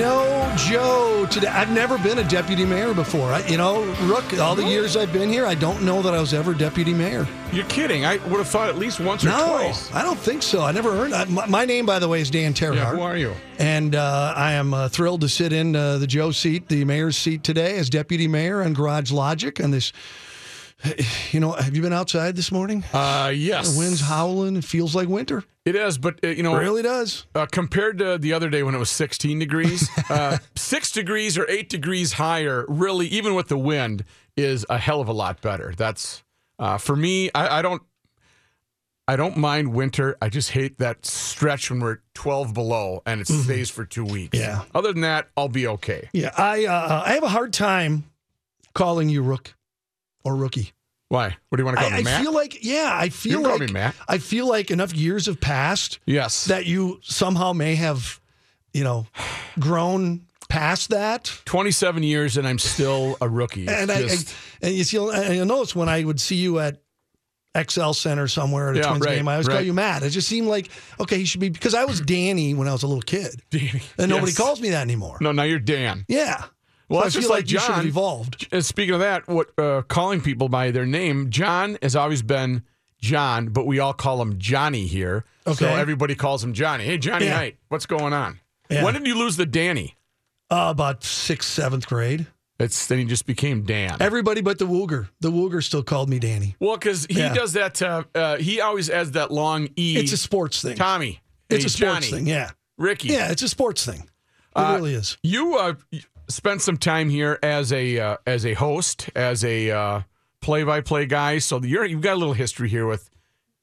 No Joe today. I've never been a deputy mayor before. I, you know, Rook, all the years I've been here, I don't know that I was ever deputy mayor. You're kidding. I would have thought at least once or no, twice. I don't think so. I never earned. I, my, my name, by the way, is Dan Terhaar. Yeah, who are you? And uh, I am uh, thrilled to sit in uh, the Joe seat, the mayor's seat today as deputy mayor on Garage Logic. On this, you know, have you been outside this morning? Uh, yes. The wind's howling. It feels like winter. It is, but uh, you know, It really does. uh, compared to the other day when it was 16 degrees, uh, six degrees or eight degrees higher, really, even with the wind, is a hell of a lot better. That's uh, for me. I, I don't. I don't mind winter. I just hate that stretch when we're 12 below and it stays for two weeks. Mm-hmm. Yeah. Other than that, I'll be okay. Yeah, I uh, I have a hard time calling you Rook or Rookie. Why? What do you want to call I, me, I Matt? feel like yeah, I feel like me Matt. I feel like enough years have passed yes. that you somehow may have, you know, grown past that. 27 years and I'm still a rookie. And I, I and you see, I notice when I would see you at Xcel Center somewhere at a Yeah, Twins right, game, I always call you Matt. It just seemed like okay, he should be because I was Danny when I was a little kid, Danny. and nobody Yes. calls me that anymore. No, now you're Dan. Yeah. Well, So it's I just like like you should have John. evolved. And speaking of that, what uh, calling people by their name, John has always been John, but we all call him Johnny here. Okay. So everybody calls him Johnny. Hey, Johnny Yeah. Knight, what's going on? Yeah. When did you lose the Danny? Uh, about sixth, seventh grade. It's then he just became Dan. Everybody but the Wooger. The Wooger still called me Danny. well, because he Yeah. does that. Uh, uh, he always adds that long e. It's a sports thing. Tommy. It's a sports Johnny, thing. Yeah. Ricky. Yeah, it's a sports thing. It Uh, really is. You uh, spent some time here as a uh, as a host, as a uh, play-by-play guy. So you're you've got a little history here with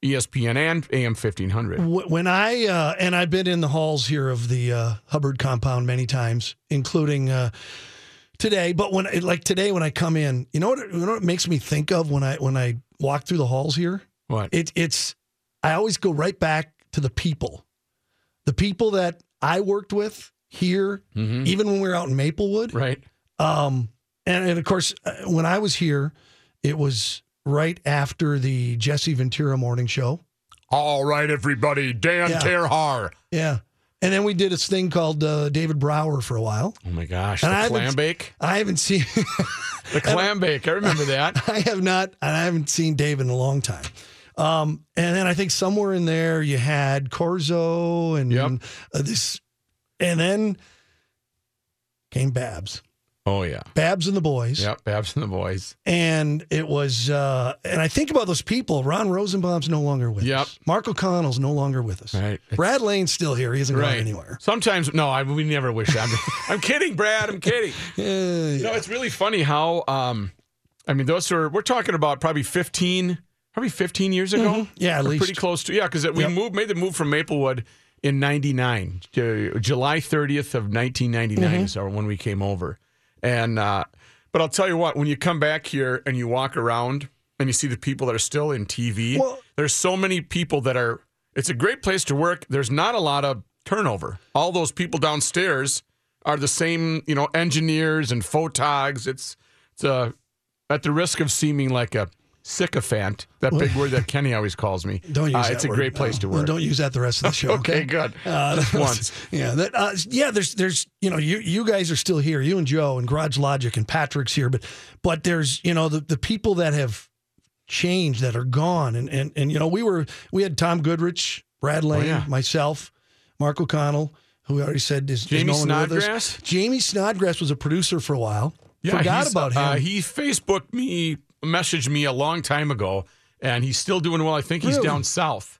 ESPN and AM fifteen hundred. When I uh, and I've been in the halls here of the uh, Hubbard compound many times, including uh, today. But when like today, when I come in, you know what? You know what it makes me think of when I when I walk through the halls here. What? It, it's I always go right back to the people, the people that I worked with here, even when we were out in Maplewood. right. Um, and, and of course, uh, when I was here, it was right after the Jesse Ventura morning show. All right, everybody. Dan Yeah. Terhaar. Yeah. And then we did this thing called uh, David Brower for a while. Oh my gosh, And the I clam bake. I haven't seen, The clam bake. I remember that. I have not, and I haven't seen David in a long time. Um, and then I think somewhere in there you had Corzo and Yep. uh, this, and then came Babs, Oh yeah. Babs and the boys. Yep. Babs and the boys. And it was, uh, and I think about those people. Ron Rosenbaum's no longer with Yep. us. Mark O'Connell's no longer with us. Right. Brad Lane's still here. He isn't Right. gone anywhere. Sometimes no, I we never wish that. I'm, I'm kidding, Brad. I'm kidding. Yeah, No, it's really funny how. Um, I mean, those are we're talking about probably 15, probably 15 years ago. Mm-hmm. Yeah, at least. pretty close to yeah, because we Yep. moved made the move from Maplewood in '99, July 30th of 1999 Mm-hmm. is our- when we came over, and uh, but I'll tell you what, when you come back here and you walk around and you see the people that are still in TV, Well- there's so many people that are. It's a great place to work. There's not a lot of turnover. All those people downstairs are the same, you know, engineers and photogs. It's it's uh, at the risk of seeming like a sycophant, that big word that Kenny always calls me. Don't use uh, that It's a word. great place No. to work. don't use that the rest of the show. okay, Okay, good. Uh, Just once. Yeah, that uh, yeah. There's there's you know you you guys are still here. You and Joe and Garage Logic and Patrick's here, but but there's you know the the people that have changed that are gone and and and you know we were we had Tom Goodrich, Brad Lane, Oh, yeah. myself, Mark O'Connell, who I already said is is Jamie no longer with us. Snodgrass? Jamie Snodgrass was a producer for a while. Yeah, Forgot about him. Uh, he Facebooked me, messaged me a long time ago, and he's still doing well. I think he's Really? down south,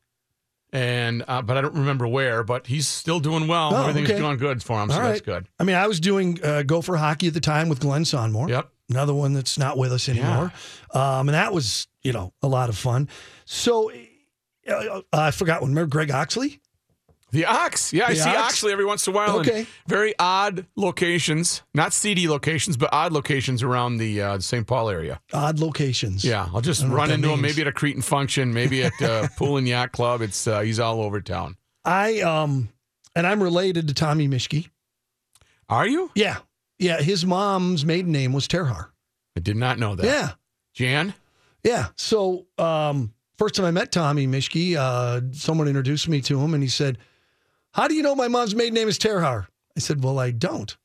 and uh, but I don't remember where. But he's still doing well. Oh, Everything's okay. going good for him, so All that's right. good. I mean, I was doing uh, Go for Hockey at the time with Glen Sonmor. Yep. Another one that's not with us anymore. Um, and that was, you know, a lot of fun. So uh, I forgot when, remember Greg Oxley? The Ox. Yeah, I see Ox? Oxley every once in a while. in Okay. very odd locations, not seedy locations, but odd locations around the uh, St. Paul area. Odd locations. Yeah, I'll just I don't know what run into him maybe at a Cretin function, maybe at uh, Pool and Yacht Club. It's uh, he's all over town. I um, and I'm related to Tommy Mischke. Are you? Yeah, yeah. His mom's maiden name was Terhaar. I did not know that. Yeah, Jan. yeah. So um, first time I met Tommy Mischke, uh, someone introduced me to him, and he said, "How do you know my mom's maiden name is Terhaar?" I said, "Well, I don't."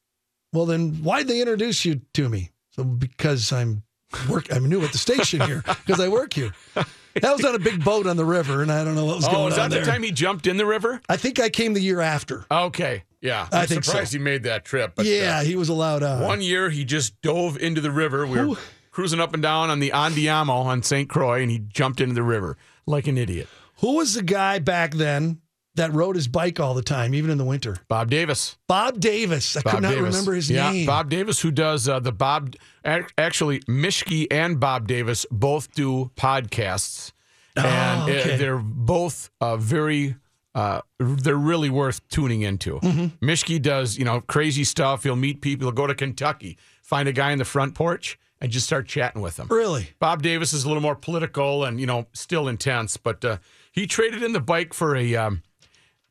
Well, then why'd they introduce you to me? So because I'm work, I'm new at the station here because I work here. That was on a big boat on the river, and I don't know what was going on. Oh, is that the there. time he jumped in the river? I think I came the year after. Okay, yeah. I I'm think so. surprised he made that trip. But, uh, yeah, he was allowed on. One year he just dove into the river. We were Who- cruising up and down on the Andiamo on St. Croix, and he jumped into the river like an idiot. Who was the guy back then that rode his bike all the time, even in the winter? Bob Davis. Bob Davis. I Bob could not Davis. remember his yeah, name. Bob Davis, who does uh, the Bob, actually, Mischke and Bob Davis both do podcasts. And uh, Oh, okay. they're both uh, very, uh, they're really worth tuning into. Mm-hmm. Mischke does, you know, crazy stuff. He'll meet people, he'll go to Kentucky, find a guy in the front porch, and just start chatting with him. Really? Bob Davis is a little more political and you know still intense, but uh, he traded in the bike for a um,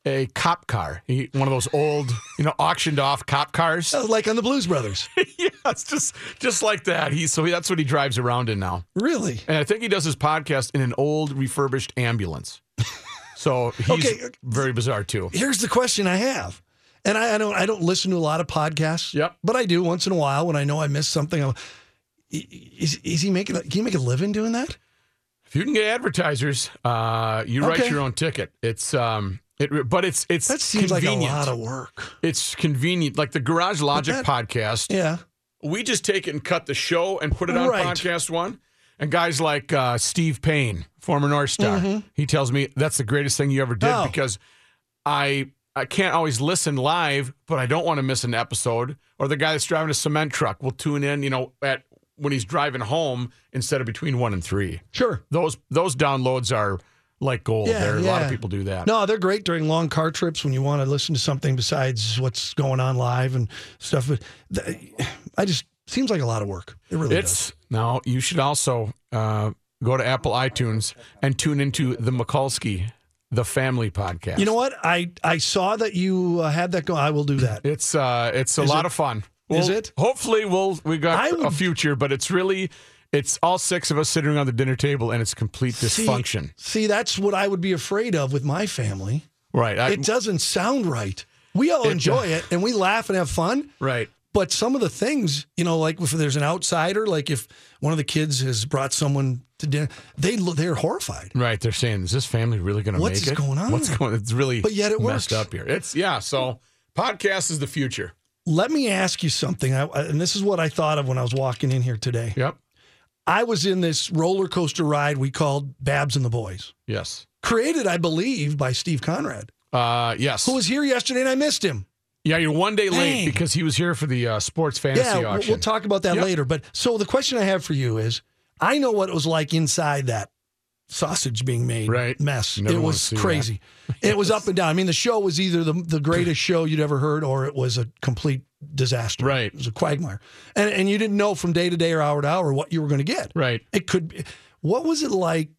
a cop car. He, one of those old, you know, auctioned off cop cars. Like on the Blues Brothers. yeah, it's just just like that. He so that's what he drives around in now. really? And I think he does his podcast in an old refurbished ambulance. So he's Okay. very bizarre too. Here's the question I have. And I, I don't I don't listen to a lot of podcasts. Yep. But I do once in a while when I know I missed something. I'll, is, is he making can he make a living doing that? If you can get advertisers, uh, you write your own ticket. It's um, it but it's it's That seems convenient. like a lot of work. It's convenient, like the Garage Logic that- podcast. Yeah. we just take it and cut the show and put it on Right. podcast one. And guys like uh, Steve Payne, former North Star, he tells me that's the greatest thing you ever did Mm-hmm. Oh. because I I can't always listen live, but I don't want to miss an episode. Or the guy that's driving a cement truck will tune in, you know, at when he's driving home instead of between one and three. Sure. Those those downloads are like gold. Yeah, there, a lot of people do that. No, they're great during long car trips when you want to listen to something besides what's going on live and stuff. But th- I just seems like a lot of work. It really It's now you should also uh, go to Apple iTunes and tune into the Mikulski, the family podcast. You know what? I I saw that you uh, had that go. I will do that. it's uh, it's a Is lot it- of fun. is it? Hopefully, we'll we got I a would- future, but it's really it's all six of us sitting around the dinner table, and it's complete dysfunction. See, that's what I would be afraid of with my family. right. I, It doesn't sound right. We all It enjoy it and we laugh and have fun. right. But some of the things, you know, like if there's an outsider, like if one of the kids has brought someone to dinner, they look, they're horrified. Right. They're saying, is this family really going to make it? What's going on? What's going? It's really But yet it messed works. up here. It's yeah. So podcast is the future. Let me ask you something, I- and this is what I thought of when I was walking in here today. Yep. I was in this roller coaster ride we called Babs and the Boys, Yes. created, I believe, by Steve Conrad, Uh, yes. who was here yesterday and I missed him. Yeah, you're one day late because he was here for the uh, sports fantasy yeah, we'll, auction. we'll talk about that Yep. later. But so the question I have for you is I know what it was like inside that sausage being made Right. mess. Never it was crazy. It was up and down. I mean, the show was either the, the greatest show you'd ever heard or it was a complete disaster. Right. It was a quagmire. And, and you didn't know from day to day or hour to hour what you were going to get. right. It could be. What was it like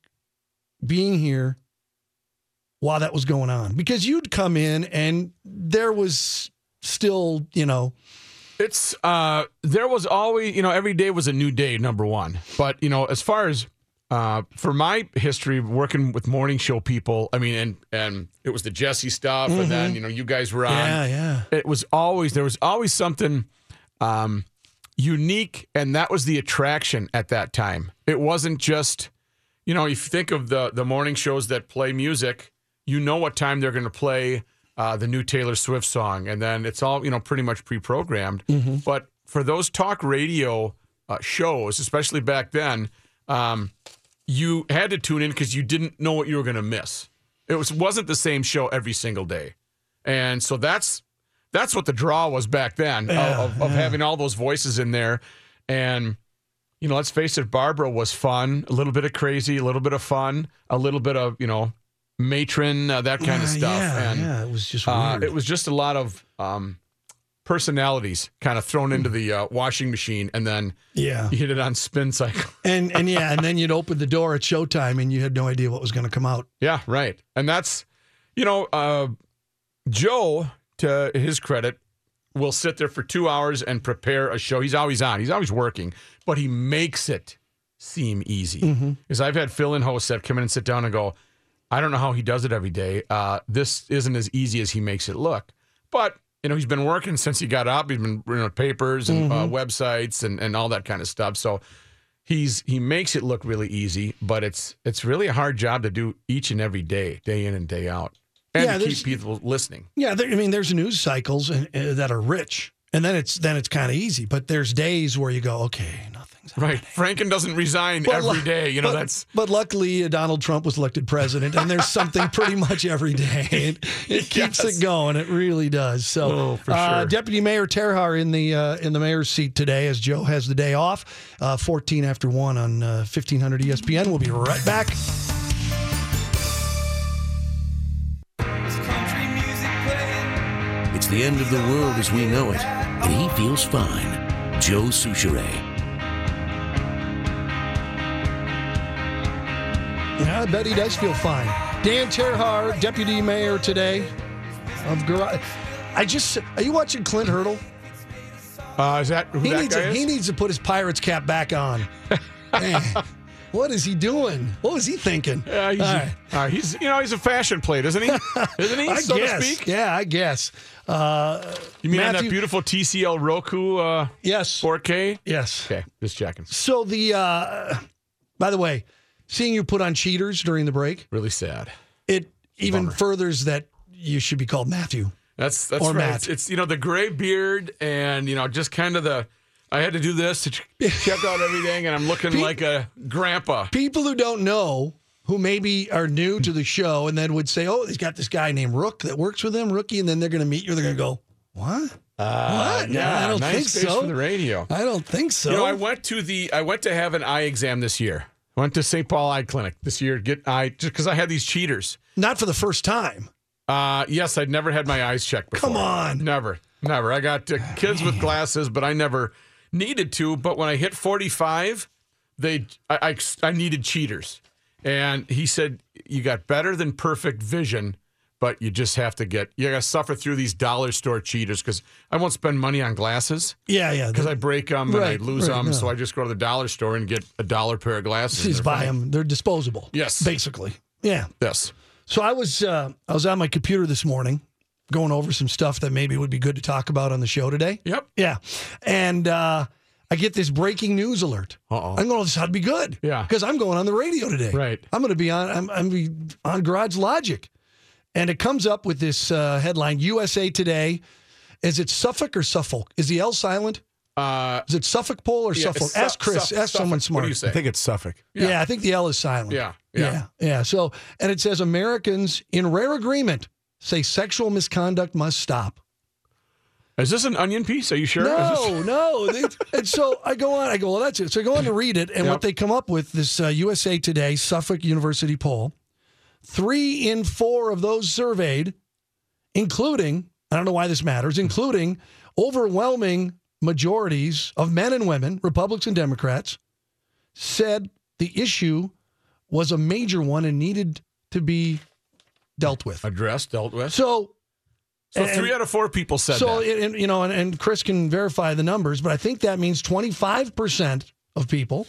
being here while that was going on? Because you'd come in and there was still, you know, It's uh there was always, you know, every day was a new day, number one. But, you know, as far as uh, for my history of working with morning show people, I mean, and and it was the Jesse stuff, and then you know you guys were on. yeah, yeah. It was always there was always something um, unique, and that was the attraction at that time. It wasn't just, you know, if you think of the the morning shows that play music, you know what time they're going to play uh, the new Taylor Swift song, and then it's all you know pretty much pre-programmed. But for those talk radio uh, shows, especially back then, um, you had to tune in because you didn't know what you were going to miss. It was wasn't the same show every single day, and so that's that's what the draw was back then of- Yeah, of, of having all those voices in there, and you know, let's face it, Barbara was fun, a little bit of crazy, a little bit of fun, a little bit of you know matron, uh, that kind of stuff. Yeah, and yeah, it was just uh, it was just a lot of um, personalities kind of thrown into the uh, washing machine, and then yeah, you hit it on spin cycle. and and yeah, and then you'd open the door at showtime, and you had no idea what was going to come out. Yeah, right. And that's, you know, uh, Joe, to his credit, will sit there for two hours and prepare a show. He's always on, he's always working, but he makes it seem easy. Because I've had phil and hosts that come in and sit down and go, I don't know how he does it every day. Uh, this isn't as easy as he makes it look. But, you know, he's been working since he got up. He's been you know, papers and uh, websites and, and all that kind of stuff. So, he's he makes it look really easy, but it's it's really a hard job to do each and every day, day in and day out, and Yeah, to keep people listening. Yeah, there, I mean, there's news cycles and, uh, that are rich, and then it's then it's kind of easy. But there's days where you go, okay, nothing's Right, Franken doesn't resign But every lu- day. You know but, that's But luckily, uh, Donald Trump was elected president, and there's something pretty much every day. It, it keeps Yes. it going. It really does. So, Oh, for uh, sure. Deputy Mayor Terhaar in the uh, in the mayor's seat today, as Joe has the day off. Uh, 14 after one on uh, 1500 ESPN. We'll be right back. It's the end of the world as we know it, and he feels fine. Joe Soucheray. Yeah, I bet he does feel fine. Dan Terhaar, Deputy Mayor today of Garage. I just are you watching Clint Hurdle? uh, is that who He that needs guy to, is? he needs to put his Pirates cap back on. Man, what is he doing? What was he thinking? Yeah, he's, All right. uh, he's you know he's a fashion plate, isn't he? Isn't he? I so guess. to speak. Yeah, I guess. Uh, You mean Matthew- that beautiful TCL Roku uh, yes. 4K? Yes. Okay, just checking. So the uh, by the way, seeing you put on cheaters during the break, Really sad. it even Bummer. furthers that you should be called Matthew. That's that's Or right. Matt. It's, it's you know the gray beard and you know just kind of the. I had to do this to check out everything, and I'm looking like a grandpa. people who don't know who maybe are new to the show and then would say, "Oh, he's got this guy named Rook that works with him, rookie," and then they're going to meet you. They're going to go, "What? Uh, what? Yeah, I don't nice think so. the radio. I don't think so." You know, I went to the I went to have an eye exam this year. Went to St. Paul Eye Clinic this year. to Get I just because I had these cheaters. Not for the first time. Uh, yes, I'd never had my eyes checked before. Come on. never, never. I got uh, kids with glasses, but I never needed to. But when I hit forty five, they I, I I needed cheaters, and he said you got better than perfect vision. But you just have to get, you got to suffer through these dollar store cheaters because I won't spend money on glasses. Yeah, yeah. because I break them and Right, I lose right, them. no. So I just go to the dollar store and get a dollar pair of glasses. They're buy fine. them. They're disposable. Yes. basically. Yeah. Yes. So I was uh, I was on my computer this morning, going over some stuff that maybe would be good to talk about on the show today. Yep. Yeah, and uh, I get this breaking news alert. Uh-oh. I'm going. This ought to be good. Yeah. because I'm going on the radio today. Right. I'm going to be on. I'm, I'm be on Garage Logic, and it comes up with this uh, headline: USA Today. Is it Suffolk or Suffolk? Is the L silent? Uh, Is it Suffolk poll or yeah, Suffolk? it's Ask Chris. Su- Ask someone smart. What do you say? I think it's Suffolk. Yeah. Yeah. I think the L is silent. Yeah, yeah, yeah. yeah. So, and it says Americans in rare agreement say sexual misconduct must stop. is this an onion piece? Are you sure? Is this- No, no. They- and so I go on. I go, well, that's it. So I go on to read it, and Yep. what they come up with this uh, USA Today Suffolk University poll: three in four of those surveyed, including I don't know why this matters, including overwhelming majorities of men and women, Republicans and Democrats, said the issue was a major one and needed to be dealt with. Addressed, dealt with. So So and- three out of four people said so, that. and, you know, and, and Chris can verify the numbers, but I think that means 25% of people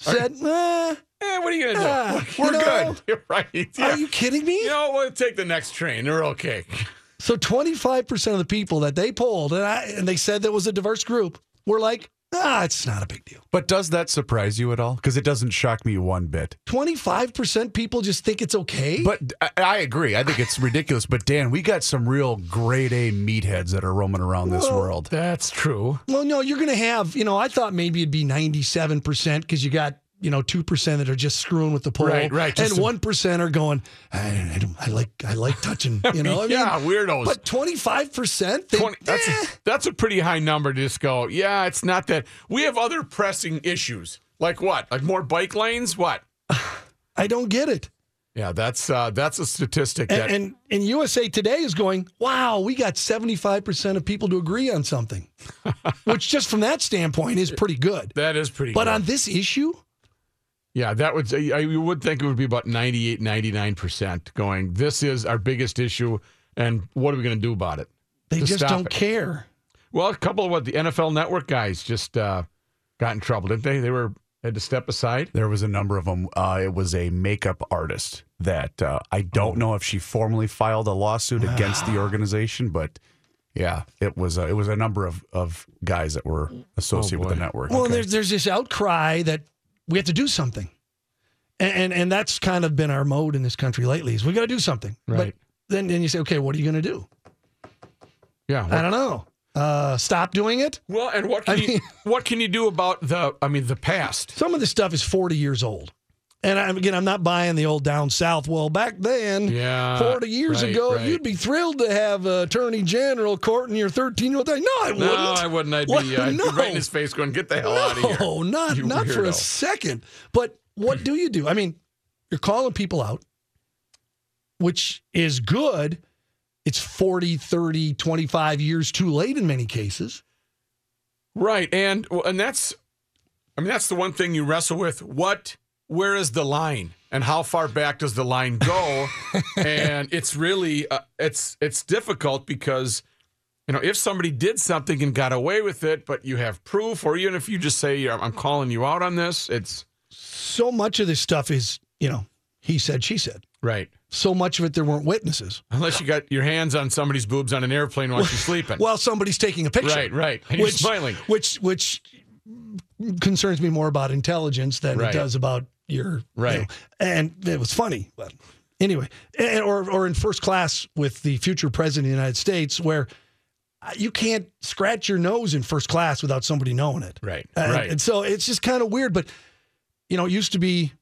said, eh, Eh, what are you gonna do? Ah, We're you know, good. You're right. Yeah. are you kidding me? You know, we'll take the next train. We're okay. So 25% of the people that they polled, and, I, and they said that was a diverse group, were like, ah, it's not a big deal. But does that surprise you at all? Because it doesn't shock me one bit. 25% people just think it's okay. But I, I agree. I think it's ridiculous. But Dan, we got some real grade A meatheads that are roaming around this Well, world. That's true. well, no, you're going to have, you know, I thought maybe it'd be 97% because you got, you know, 2% that are just screwing with the poll. Right, right, And just- 1% are going, I, I, don't- I like, I like touching, you know, I mean, yeah, weirdos. But twenty five percent, 20, that's, eh. a, that's a pretty high number to just go, yeah, it's not that. We have other pressing issues. Like what? Like more bike lanes? What? I don't get it. Yeah, that's uh, that's a statistic that And, and and USA Today is going, wow, we got 75% of people to agree on something, which just from that standpoint is pretty good. that is pretty. But good. on this issue, Yeah, that would I, you would think it would be about 98, 99% going, this is our biggest issue and what are we going to do about it? they just don't it. care. Well, a couple of what the NFL network guys just uh, got in trouble, didn't they? They were had to step aside. There was a number of them. Uh, it was a makeup artist that uh, I don't know if she formally filed a lawsuit against the organization, but yeah, it was a, it was a number of, of guys that were associated with the network. Well, there's there's this outcry that we have to do something, and and, and that's kind of been our mode in this country lately. Is we got to do something, But Right. then then you say, okay, what are you going to do? Yeah. I don't know. Uh, stop doing it. well, and what can I you mean- what can you do about the I mean the past? Some of this stuff is 40 years old. And I, again, I'm not buying the old down south. Well, back then, Yeah, 40 years right, ago, right. you'd be thrilled to have uh, Attorney General courting your 13 year old. No, I wouldn't. No, I wouldn't. I'd be uh, No. right in his face going, get the hell out of here. No, not you not for a second. But what do you do? I mean, you're calling people out, which is good. It's 40, 30, 25 years too late in many cases. Right, and and that's, I mean, that's the one thing you wrestle with. What, where is the line, and how far back does the line go? and it's really, uh, it's it's difficult because, you know, if somebody did something and got away with it, but you have proof, or even if you just say, "I'm calling you out on this," it's So much of this stuff is, you know, he said, she said. right. So much of it, there weren't witnesses. Unless you got your hands on somebody's boobs on an airplane while she's sleeping. While somebody's taking a picture. right, right, and Which, smiling. which, which concerns me more about intelligence than Right. it does about your you Right. know, and it was funny, but anyway, and, or or in first class with the future president of the United States, where uh, you can't scratch your nose in first class without somebody knowing it. Right, And, right. and so it's just kind of weird, but you know, it used to be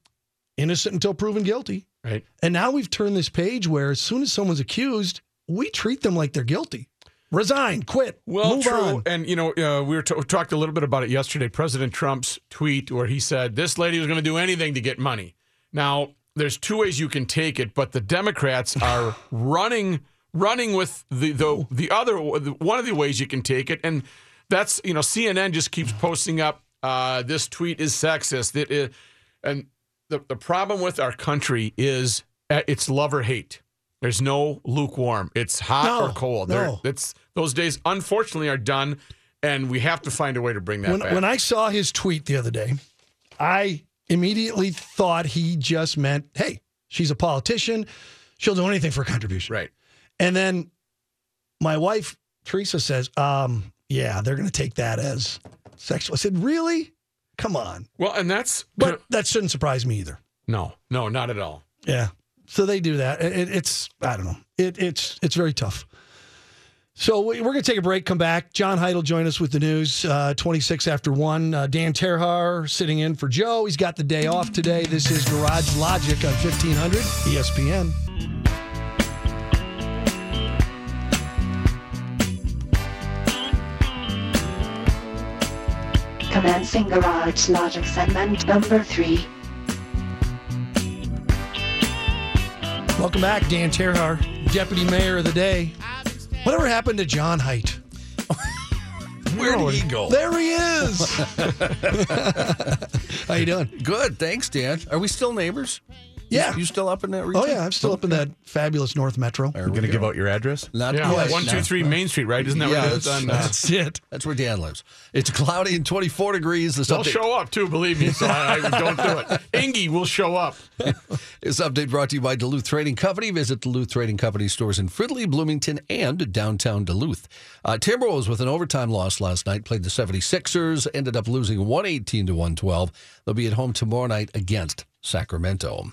innocent until proven guilty. Right. And now we've turned this page where as soon as someone's accused, we treat them like they're guilty. Resign, quit, Well, move true. on. And, you know, uh, we were t- talked a little bit about it yesterday. President Trump's tweet where he said this lady was going to do anything to get money. Now, there's two ways you can take it, but the Democrats are running running with the the the other one of the ways you can take it, and that's you know CNN just keeps posting up uh, this tweet is sexist. It is, and the the problem with our country is uh, it's love or hate. There's no lukewarm. It's hot No, or cold. no. It's those days unfortunately are done, and we have to find a way to bring that when, back. when I saw his tweet the other day, I immediately thought he just meant, hey, she's a politician. She'll do anything for a contribution. right. And then my wife, Teresa, says, um, yeah, they're going to take that as sexual. I said, really? Come on. Well, and that's But that shouldn't surprise me either. no, no, not at all. Yeah. So they do that. It, it- it's I don't know. It, it's it's very tough. So we, we're going to take a break. Come back. John Heidel join us with the news. Uh, Twenty six after one. Uh, Dan Terhaar sitting in for Joe. He's got the day off today. This is Garage Logic on fifteen hundred ESPN. Commencing Garage Logic segment number three. Welcome back, Dan Terhaar, Deputy Mayor of the Day. Whatever happened to John Height? Where did he go? There he is. How you doing? Good, thanks, Dan. Are we still neighbors? Yeah. You still up in that region? Oh yeah, I'm still up in that fabulous North Metro. There You're we going to go. give out your address? Not Yeah, quite, one two no. three Main Street, right? Isn't that Yeah, what it's that's- on? Uh, That's it. That's where Dan lives. It's cloudy and 24 degrees. This they'll update, show up too, believe me. So I, I don't do it. Ingy will show up. this update brought to you by Duluth Trading Company. Visit Duluth Trading Company stores in Fridley, Bloomington, and downtown Duluth. Uh, Timberwolves with an overtime loss last night played the 76ers, ended up losing 118 to 112. They'll be at home tomorrow night against Sacramento.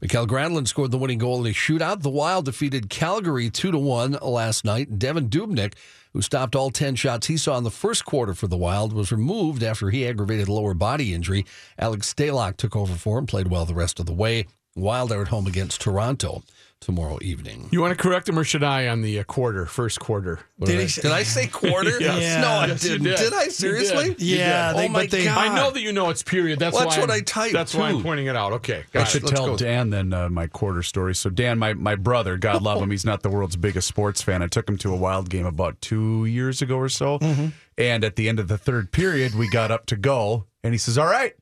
Mikael Granlund scored the winning goal in a shootout. The Wild defeated Calgary 2 to 1 last night. Devan Dubnyk, who stopped all 10 shots he saw in the first quarter for the Wild, was removed after he aggravated a lower body injury. Alex Stalock took over for him, played well the rest of the way. Wild are at home against Toronto tomorrow evening. You want to correct him or should I on the uh, quarter, first quarter? What Did did, he I, say- did I say quarter? Yes. No, I Yes, didn't. did. Did. I You seriously? did. You Yeah, did. they, Oh my but they. God. I know that you know it's period. That's Well, why that's what I'm- I typed, That's why I'm pointing it out. Okay, I should it. let's tell go. Dan then uh, my quarter story. So Dan, my my brother, God love him, he's not the world's biggest sports fan. I took him to a Wild game about two years ago or so, and at the end of the third period, we got up to go, and he says, "All right,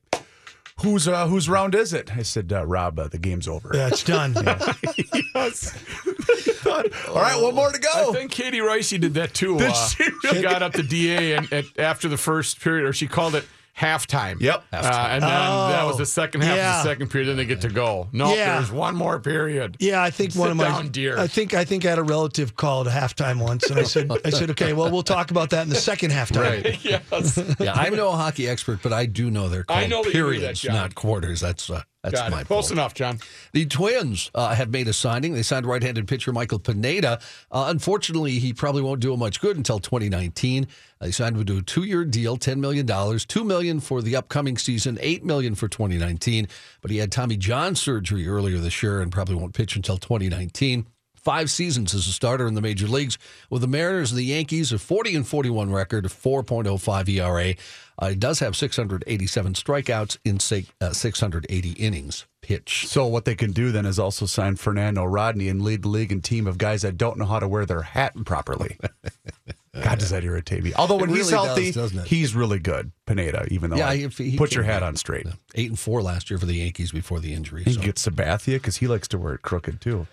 whose uh, whose round is it?" I said, uh, "Rob, uh, the game's over." Yeah, it's done. All right, one more to go. I think Katie Ricey did that too. Did uh, she she got up to DA and, and after the first period, or she called it halftime. Yep. Uh, and then that was the second half yeah. of the second period. Then they get to go. No, Yeah. there's one more period. Yeah, I think one Sit of my. down, dear. I think I think I had a relative call at halftime once, and I said, I said, okay, well, we'll talk about that in the second halftime. Right. yes. Yeah, I'm no hockey expert, but I do know they're called I know that you knew that, periods, not quarters. That's uh, that's Got my it. Close point. enough, John. The Twins uh, have made a signing. They signed right-handed pitcher Michael Pineda. Uh, unfortunately, he probably won't do much good until 2019. They signed him to a two-year deal, $10 million, 2 million for the upcoming season, 8 million for 2019. But he had Tommy John surgery earlier this year and probably won't pitch until 2019. Five seasons as a starter in the major leagues with the Mariners and the Yankees, a 40 and 41 record, a 4.05 ERA. Uh, he does have 687 strikeouts in six- uh, 680 innings pitched. So what they can do then is also sign Fernando Rodney and lead the league in team of guys that don't know how to wear their hat properly. God, does that irritate me? Although when It he's healthy, does, he's really good. Pineda, even though Yeah, if he put your hat on straight. Eight and four last year for the Yankees before the injury. He So. can get Sabathia because he likes to wear it crooked too.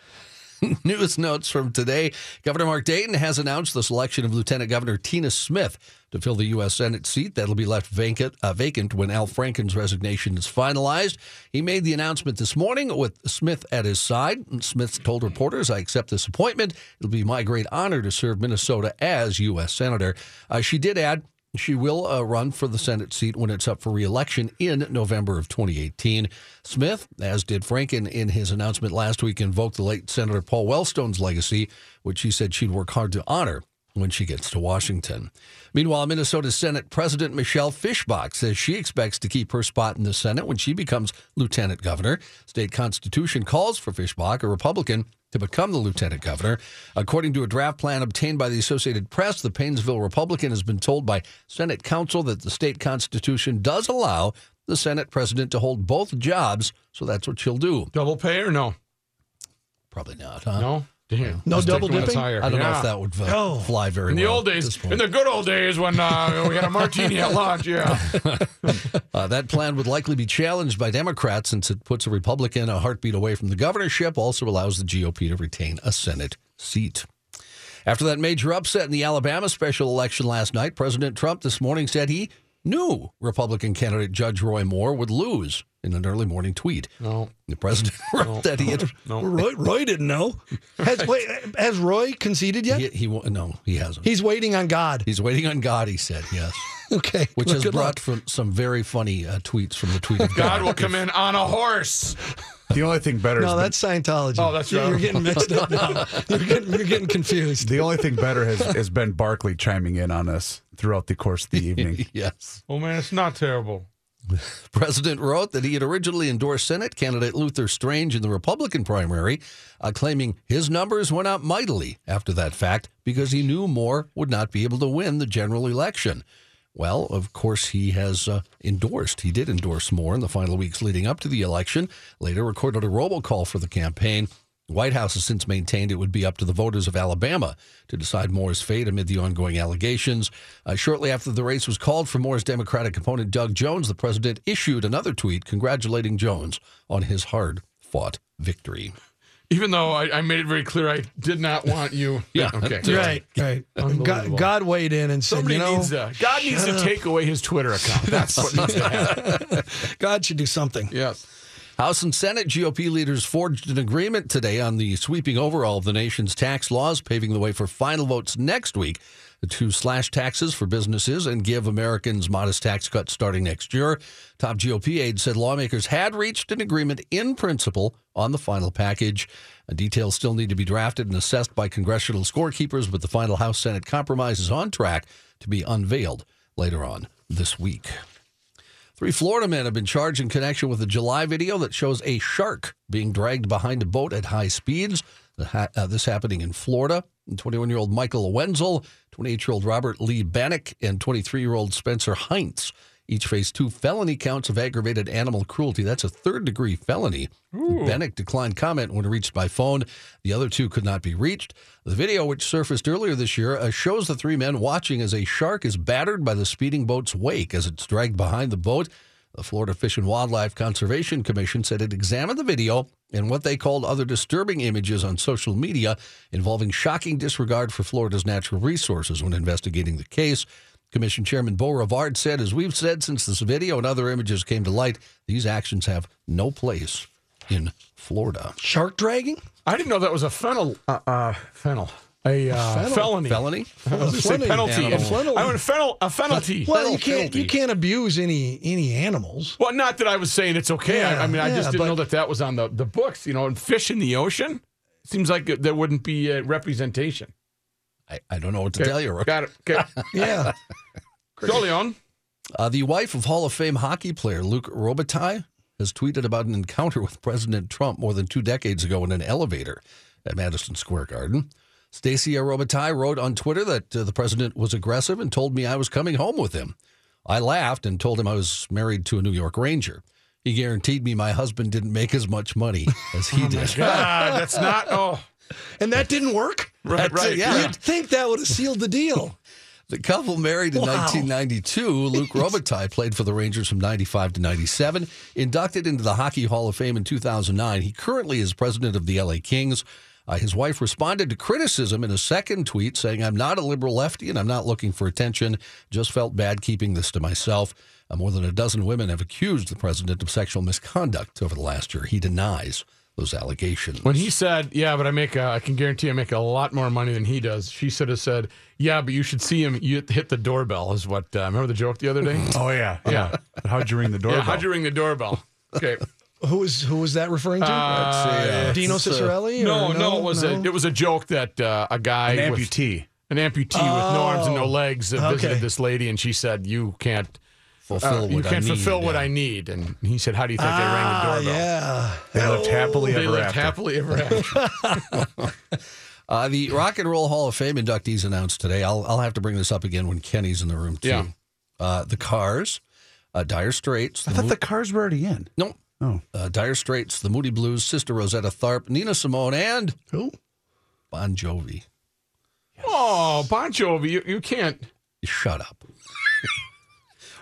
Newest notes from today Governor Mark Dayton has announced the selection of Lieutenant Governor Tina Smith to fill the U.S. Senate seat that'll be left vacant, uh, vacant when Al Franken's resignation is finalized. He made the announcement this morning with Smith at his side. Smith told reporters, I accept this appointment. It'll be my great honor to serve Minnesota as U.S. Senator. Uh, she did add, she will uh, run for the Senate seat when it's up for reelection in November of 2018. Smith, as did Franken in his announcement last week, invoked the late Senator Paul Wellstone's legacy, which he said she'd work hard to honor when she gets to Washington. Meanwhile, Minnesota Senate President Michelle Fischbach says she expects to keep her spot in the Senate when she becomes lieutenant governor. State Constitution calls for Fischbach, a Republican, to become the lieutenant governor. According to a draft plan obtained by the Associated Press, the Paynesville Republican has been told by Senate counsel that the state constitution does allow the Senate president to hold both jobs, so that's what she'll do. Double pay or no? Probably not, huh? No. Damn. No Let's take double one that's dipping? higher. I don't know if that would uh, Oh. fly very well. In the well old days, in the good old days when uh, we had a martini at lunch, yeah. Uh, that plan would likely be challenged by Democrats since it puts a Republican a heartbeat away from the governorship, also allows the GOP to retain a Senate seat. After that major upset in the Alabama special election last night, President Trump this morning said he knew Republican candidate Judge Roy Moore would lose in an early morning tweet. No. The president wrote that he had. Roy, Roy didn't know. Has, wait, has Roy conceded yet? He, he no, he hasn't. He's waiting on God. He's waiting on God, he said, yes. Okay. Which Well, has brought from some very funny uh, tweets from the tweet of God. God will come in on a horse. The only thing better No, is that's Scientology. Oh, that's You're- right. You're getting mixed up now. You're getting, you're getting confused. the only thing better has, has been Barkley chiming in on us throughout the course of the evening. yes. Oh, man, it's not terrible. president wrote that he had originally endorsed Senate candidate Luther Strange in the Republican primary, uh, claiming his numbers went up mightily after that fact because he knew Moore would not be able to win the general election. Well, of course, he has uh, endorsed. He did endorse Moore in the final weeks leading up to the election. Later, recorded a robocall for the campaign. The White House has since maintained it would be up to the voters of Alabama to decide Moore's fate amid the ongoing allegations. Uh, shortly after the race was called for Moore's Democratic opponent Doug Jones, the president issued another tweet congratulating Jones on his hard fought victory. Even though I, I made it very clear I did not want you. Yeah. Okay. Right, right. God, God weighed in and said, Somebody you know, needs to, God needs to take away his Twitter account. That's what needs to happen. God should do something. Yes. House and Senate GOP leaders forged an agreement today on the sweeping overhaul of the nation's tax laws, paving the way for final votes next week to slash taxes for businesses and give Americans modest tax cuts starting next year. Top GOP aides said lawmakers had reached an agreement in principle on the final package. Uh, Details still need to be drafted and assessed by congressional scorekeepers, but the final House Senate compromise is on track to be unveiled later on this week. Three Florida men have been charged in connection with a July video that shows a shark being dragged behind a boat at high speeds. Uh, this happening in Florida. 21 year old Michael Wenzel, 28 year old Robert Lee Benac, and 23 year old Spencer Heintz each face two felony counts of aggravated animal cruelty. That's a third degree felony. Benac declined comment when reached by phone. The other two could not be reached. The video, which surfaced earlier this year, uh, shows the three men watching as a shark is battered by the speeding boat's wake as it's dragged behind the boat. The Florida Fish and Wildlife Conservation Commission said it examined the video and what they called other disturbing images on social media involving shocking disregard for Florida's natural resources when investigating the case. Commission Chairman Bo Rivard said, as we've said since this video and other images came to light, these actions have no place in Florida. Shark dragging? I didn't know that was a fennel. Uh, uh fennel. A uh, felony. Felony? I was going to say penalty. Animal. Felony. I went fennel. A penalty. Well, you can't you can't abuse any any animals. Well, not that I was saying it's okay. I, I mean, I just didn't but- know that that was on the, the books. You know, and fish in the ocean seems like there wouldn't be a representation. I, I don't know what to Okay, tell you. Rook. Got it. Okay. Yeah. Jolion. Uh, the wife of Hall of Fame hockey player Luc Robitaille has tweeted about an encounter with President Trump more than two decades ago in an elevator at Madison Square Garden. Stacia Robitaille wrote on Twitter that uh, the president was aggressive and told me I was coming home with him. I laughed and told him I was married to a New York Ranger. He guaranteed me my husband didn't make as much money as he did. God, that's not. Oh, And that didn't work? right, That's it, right. yeah. You'd think that would have sealed the deal. The couple married in Wow. 1992. Luc Robitaille played for the Rangers from 95 to 97. Inducted into the Hockey Hall of Fame in 2009. He currently is president of the LA Kings. Uh, his wife responded to criticism in a second tweet saying, I'm not a liberal lefty and I'm not looking for attention. Just felt bad keeping this to myself. Uh, more than a dozen women have accused the president of sexual misconduct over the last year. He denies those allegations. When he said, "Yeah, but I make, a, I can guarantee I make a lot more money than he does," she should have said, "Yeah, but you should see him. You hit the doorbell." Is what? Uh, remember the joke the other day? Oh yeah, Yeah. How'd you ring the doorbell? yeah. How'd you ring the doorbell? Okay. Who was who was that referring to? Uh, Dino it's, uh, Ciccarelli? no, no, it was a it was a joke that uh, a guy An with- amputee. an amputee with no arms and no legs uh, Okay. visited this lady, and she said, "You can't." Fulfill uh, you what I can't need, fulfill what. I need, and he said, "How do you think I rang the Ah, doorbell?" yeah. They lived happily They ever lived after. happily ever after. Uh, the Rock and Roll Hall of Fame inductees announced today. I'll, I'll have to bring this up again when Kenny's in the room, too. Yeah. Uh, the Cars, uh, Dire Straits. I thought Mo- the cars were already in. no. Oh. Uh, dire Straits, the Moody Blues, Sister Rosetta Tharpe, Nina Simone, and Who? Bon Jovi. oh, Bon Jovi, you, you can't. Shut up.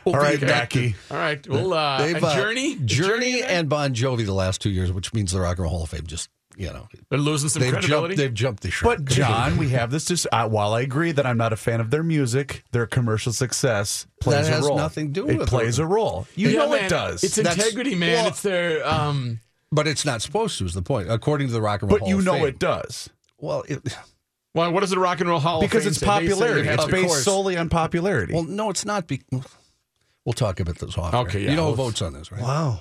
All right, be Becky. All right, well, uh, They've, uh, Journey, Journey in and Bon Jovi the last two years, which means the Rock and Roll Hall of Fame just, you know, they're losing some they've credibility. jumped, they've jumped the shark. But John, we have this. Dis- uh, while I agree that I'm not a fan of their music, their commercial success plays That has a role. nothing to do it with plays it. a role. You Yeah, know man, it does. It's That's- integrity, man. well- it's their. Um, But it's not supposed to, is the point, according to the Rock and Roll Hall. but Hall you know it does Well, it, well, what does the Rock and Roll Hall of because Fame it's say? They say you popularity. It's based solely on popularity. well, no, it's not. Be- we'll talk about this off. Okay, air. yeah, you know who votes on this, right? Wow.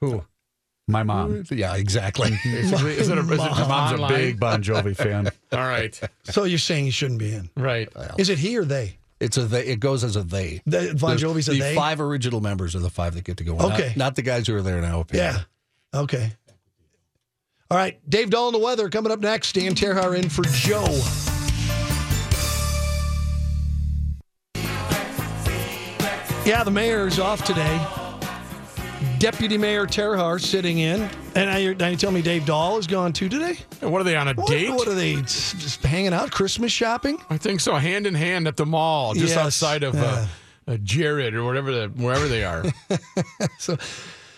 Who? My mom. Yeah, exactly. Basically, is it a, is it My mom's online? a big Bon Jovi fan. All right, So you're saying he shouldn't be in? right. Is it he or they? It's a they. It goes as a they. The, Bon There's- Jovi's a the they. five original members are the five that get to go. on. Okay. not, not the guys who are there now. apparently. Yeah. Okay. All right. Dave Dahl and the weather coming up next. Dan Terhaar in for Joe. Yeah, the mayor's off today. Deputy Mayor Terhaar sitting in. And now you're, now you tell me Dave Dahl is gone too today? What are they on a What, date? what are they just hanging out? Christmas shopping? I think so. Hand in hand at the mall, just Yes, outside of uh, uh, Jared or whatever the wherever they are. So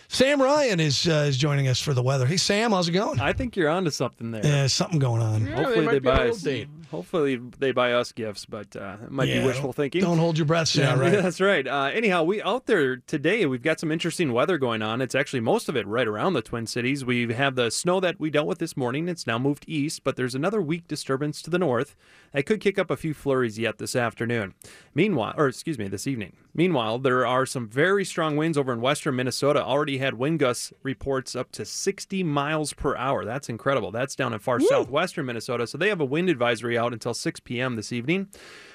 Sam Ryan is uh, is joining us for the weather. Hey Sam, how's it going? I think you're onto something there. Yeah, something going on. Yeah, hopefully might they, be on a buy little us. date. Hopefully they buy us gifts, but uh, it might Yeah, be wishful thinking. Don't hold your breath, Sam. Yeah, right. That's right. Uh, anyhow, we out there today. We've got some interesting weather going on. It's actually most of it right around the Twin Cities. We have the snow that we dealt with this morning. It's now moved east, but there's another weak disturbance to the north that could kick up a few flurries yet this afternoon. Meanwhile, or excuse me, this evening. Meanwhile, there are some very strong winds over in western Minnesota. Already had wind gusts reports up to 60 miles per hour. That's incredible. That's down in far southwestern Minnesota. So they have a wind advisory out. Out until 6 p.m. this evening.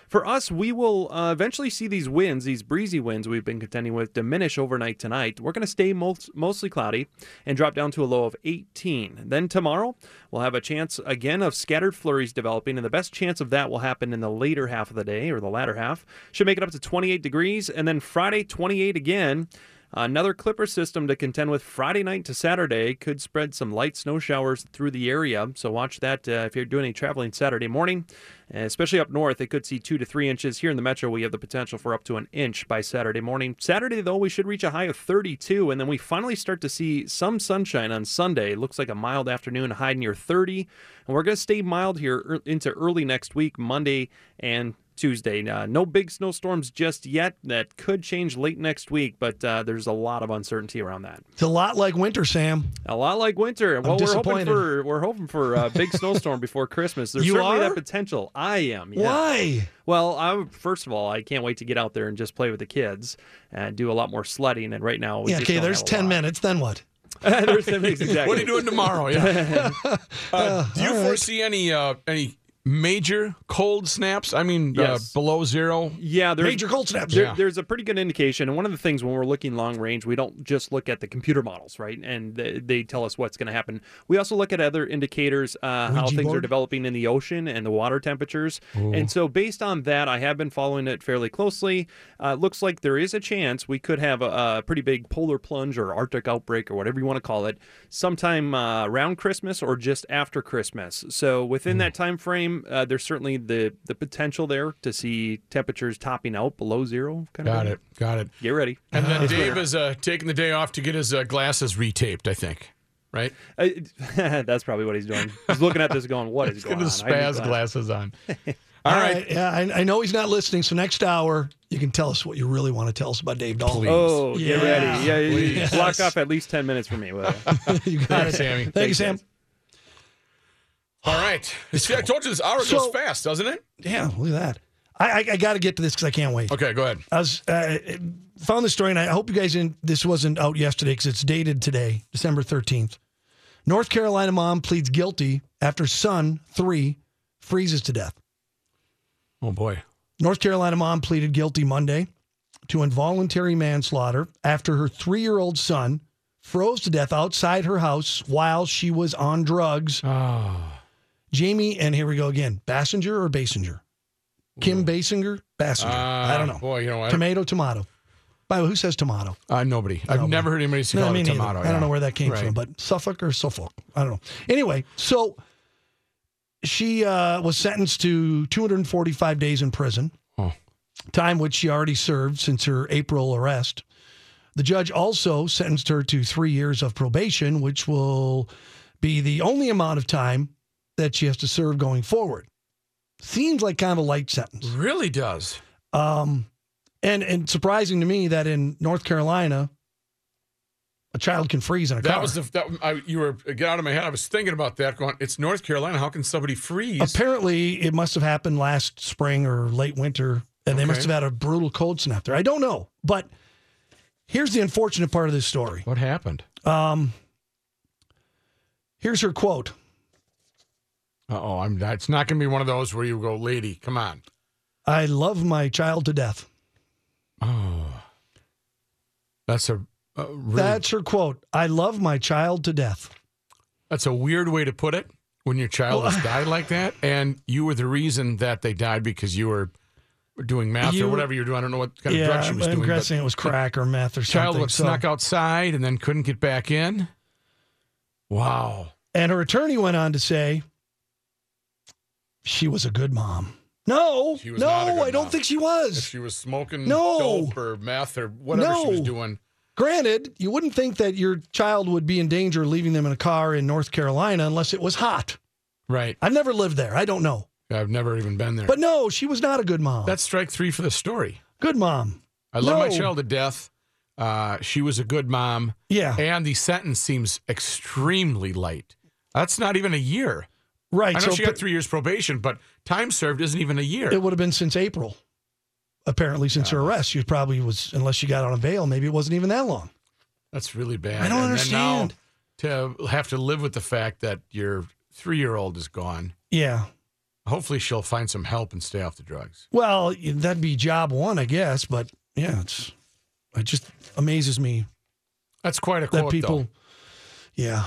For us, we will uh, eventually see these winds, these breezy winds we've been contending with, diminish overnight tonight. We're going to stay most, mostly cloudy and drop down to a low of 18. Then tomorrow, we'll have a chance again of scattered flurries developing, and the best chance of that will happen in the later half of the day or the latter half. Should make it up to 28 degrees, and then Friday, 28 again. Another Clipper system to contend with Friday night to Saturday could spread some light snow showers through the area. So watch that uh, if you're doing any traveling Saturday morning, especially up north. It could see two to three inches. Here in the metro, we have the potential for up to an inch by Saturday morning. Saturday, though, we should reach a high of 32, and then we finally start to see some sunshine on Sunday. It looks like a mild afternoon, high near 30, and we're going to stay mild here into early next week, Monday and Tuesday. Uh, no big snowstorms just yet. That could change late next week, but uh, there's a lot of uncertainty around that. It's a lot like winter, Sam. A lot like winter. Well, we're hoping for we're hoping for a big snowstorm before Christmas. There's You certainly are? that potential. I am. Yeah. Why? Well, I first of all, I can't wait to get out there and just play with the kids and do a lot more sledding. And right now, we Yeah, just okay, don't there's have a 10 lot. minutes. Then what? there's 10 minutes exactly. What are you doing tomorrow? Yeah. Uh, do you foresee any uh, any major cold snaps? I mean, Yes. uh, below zero. Yeah, there's Major cold snaps. There, Yeah. There's a pretty good indication, and one of the things when we're looking long range, we don't just look at the computer models, right? And they, they tell us what's going to happen. We also look at other indicators, uh, how Ouija things are developing in the ocean and the water temperatures. And so, based on that, I have been following it fairly closely. Uh, looks like there is a chance we could have a, a pretty big polar plunge or Arctic outbreak or whatever you want to call it, sometime uh, around Christmas or just after Christmas. So, within Hmm. that time frame, uh, there's certainly the the potential there to see temperatures topping out below zero. Kind Got thing. it. Got it. Get ready. And then Dave is uh, taking the day off to get his uh, glasses retaped. I think. Right. Uh, that's probably what he's doing. He's looking at this, going, "What is Get going on?" his spaz glasses. glasses on. All All right. right. Yeah, I, I know he's not listening. So next hour, you can tell us what you really want to tell us about Dave Dahl. Oh, get ready! Yeah, you- you Please. block off at least ten minutes for me. Will you? you got it. Sammy. Thank you, Sam. Right. See, I told you this hour So- goes fast, doesn't it? Yeah, look at that. I, I, I got to get to this because I can't wait. Okay, go ahead. I was uh, found this story, and I hope you guys in. This wasn't out yesterday because it's dated today, December thirteenth. North Carolina mom pleads guilty after son three freezes to death. Oh boy. North Carolina mom pleaded guilty Monday to involuntary manslaughter after her three-year-old son froze to death outside her house while she was on drugs. Oh. Jamie, and here we go again. Bassinger or Basinger? Kim Basinger? Bassinger. I don't know. Uh, Boy, you know what? Tomato, tomato. By the way, who says tomato? Uh, nobody. I've Nobody. never heard anybody say No, call me it tomato. I don't know where that came Right. from, but Suffolk or Suffolk. I don't know. Anyway, so she uh, was sentenced to 245 days in prison, Oh. time which she already served since her April arrest. The judge also sentenced her to three years of probation, which will be the only amount of time that she has to serve going forward. Seems like kind of a light sentence. Really does. Um, and and surprising to me that in North Carolina, a child can freeze in a That car. was the that I, you were get out of my head. I was thinking about that. Going, it's North Carolina. How can somebody freeze? Apparently, it must have happened last spring or late winter, and they must have had a brutal cold snap there. I don't know, but here's the unfortunate part of this story. What happened? Um, here's her quote. Uh oh, I'm. It's not going to be one of those where you go, lady, come on. I love my child to death. Oh, that's a, a really, That's her quote. I love my child to death. that's a weird way to put it. When your child has died like that, and you were the reason that they died because you were doing math You- or whatever you're doing. I don't know what kind of yeah, drug she was I'm doing. but guessing it was crack or meth or child something. was so- snuck outside and then couldn't get back in. Wow. And her attorney went on to say she was a good mom. No, no, not a good I don't think she If was. she was smoking No. dope or meth or whatever she was doing. Granted, you wouldn't think that your child would be in danger leaving them in a car in North Carolina unless it was hot. Right. I've never lived there. I don't know. I've never even been there. But no, she was not a good mom. That's strike three for the story. good mom. I love my child to death. Uh, she was a good mom. Yeah, And the sentence seems extremely light. That's not even a year. Right. I know so she got three years probation, but time served isn't even a year. it would have been since April. Apparently, since her arrest, she probably was. Unless she got on a bail, maybe it wasn't even that long. That's really bad. I don't and understand. To have to live with the fact that your three year old is gone. Yeah, hopefully she'll find some help and stay off the drugs. Well, that'd be job one, I guess. But yeah, it's it just amazes me That's quite a that quote, people. though. Yeah,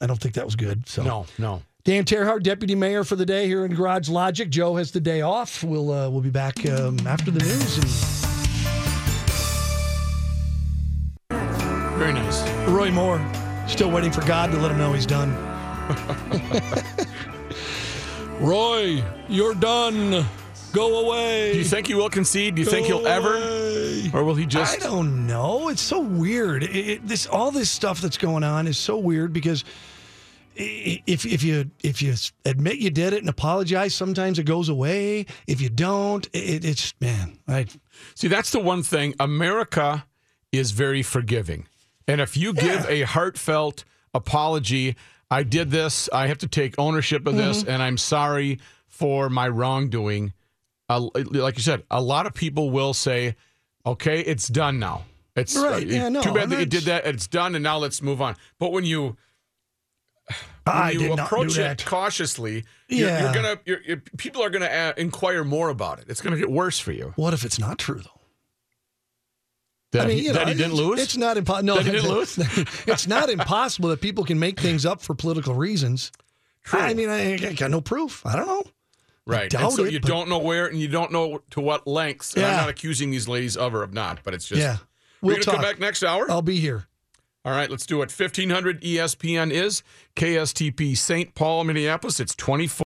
I don't think that was good. So No, no. Dan Terhaar, deputy mayor for the day here in Garage Logic. Joe has the day off. We'll uh, we'll be back um, after the news. Very nice. Roy Moore still waiting for God to let him know he's done. Roy, you're done. Go away. Do you think he will concede? Do you think he'll ever, away. or will he just? I don't know. It's so weird. It, it- this all this stuff that's going on is so weird because i- if if you if you admit you did it and apologize, sometimes it goes away. If you don't, it, it's man. I See, that's the one thing. America is very forgiving. And if you give a heartfelt apology, I did this, I have to take ownership of this, and I'm sorry for my wrongdoing. Uh, like you said, a lot of people will say, okay, it's done now. It's Right, uh, yeah, no, too bad that you did that. It's done, and now let's move on. But when you I you did not do approach it cautiously, you're, Yeah. you're gonna you're, you're- people are gonna uh, inquire more about it. It's gonna get worse for you. What if it's not true though? That, I mean, he, you know, that he didn't lose. It's not impossible. No, That he didn't lose? it's not impossible that people can make things up for political reasons. True. I mean, I, I got no proof. I don't know. Right. so it, you but- don't know where and you don't know to what lengths. And I'm not accusing these ladies of or of not, but it's just Yeah, We're we'll gonna talk. come back next hour. I'll be here. All right, let's do it. 1500 ESPN is KSTP St. Paul, Minneapolis. It's 24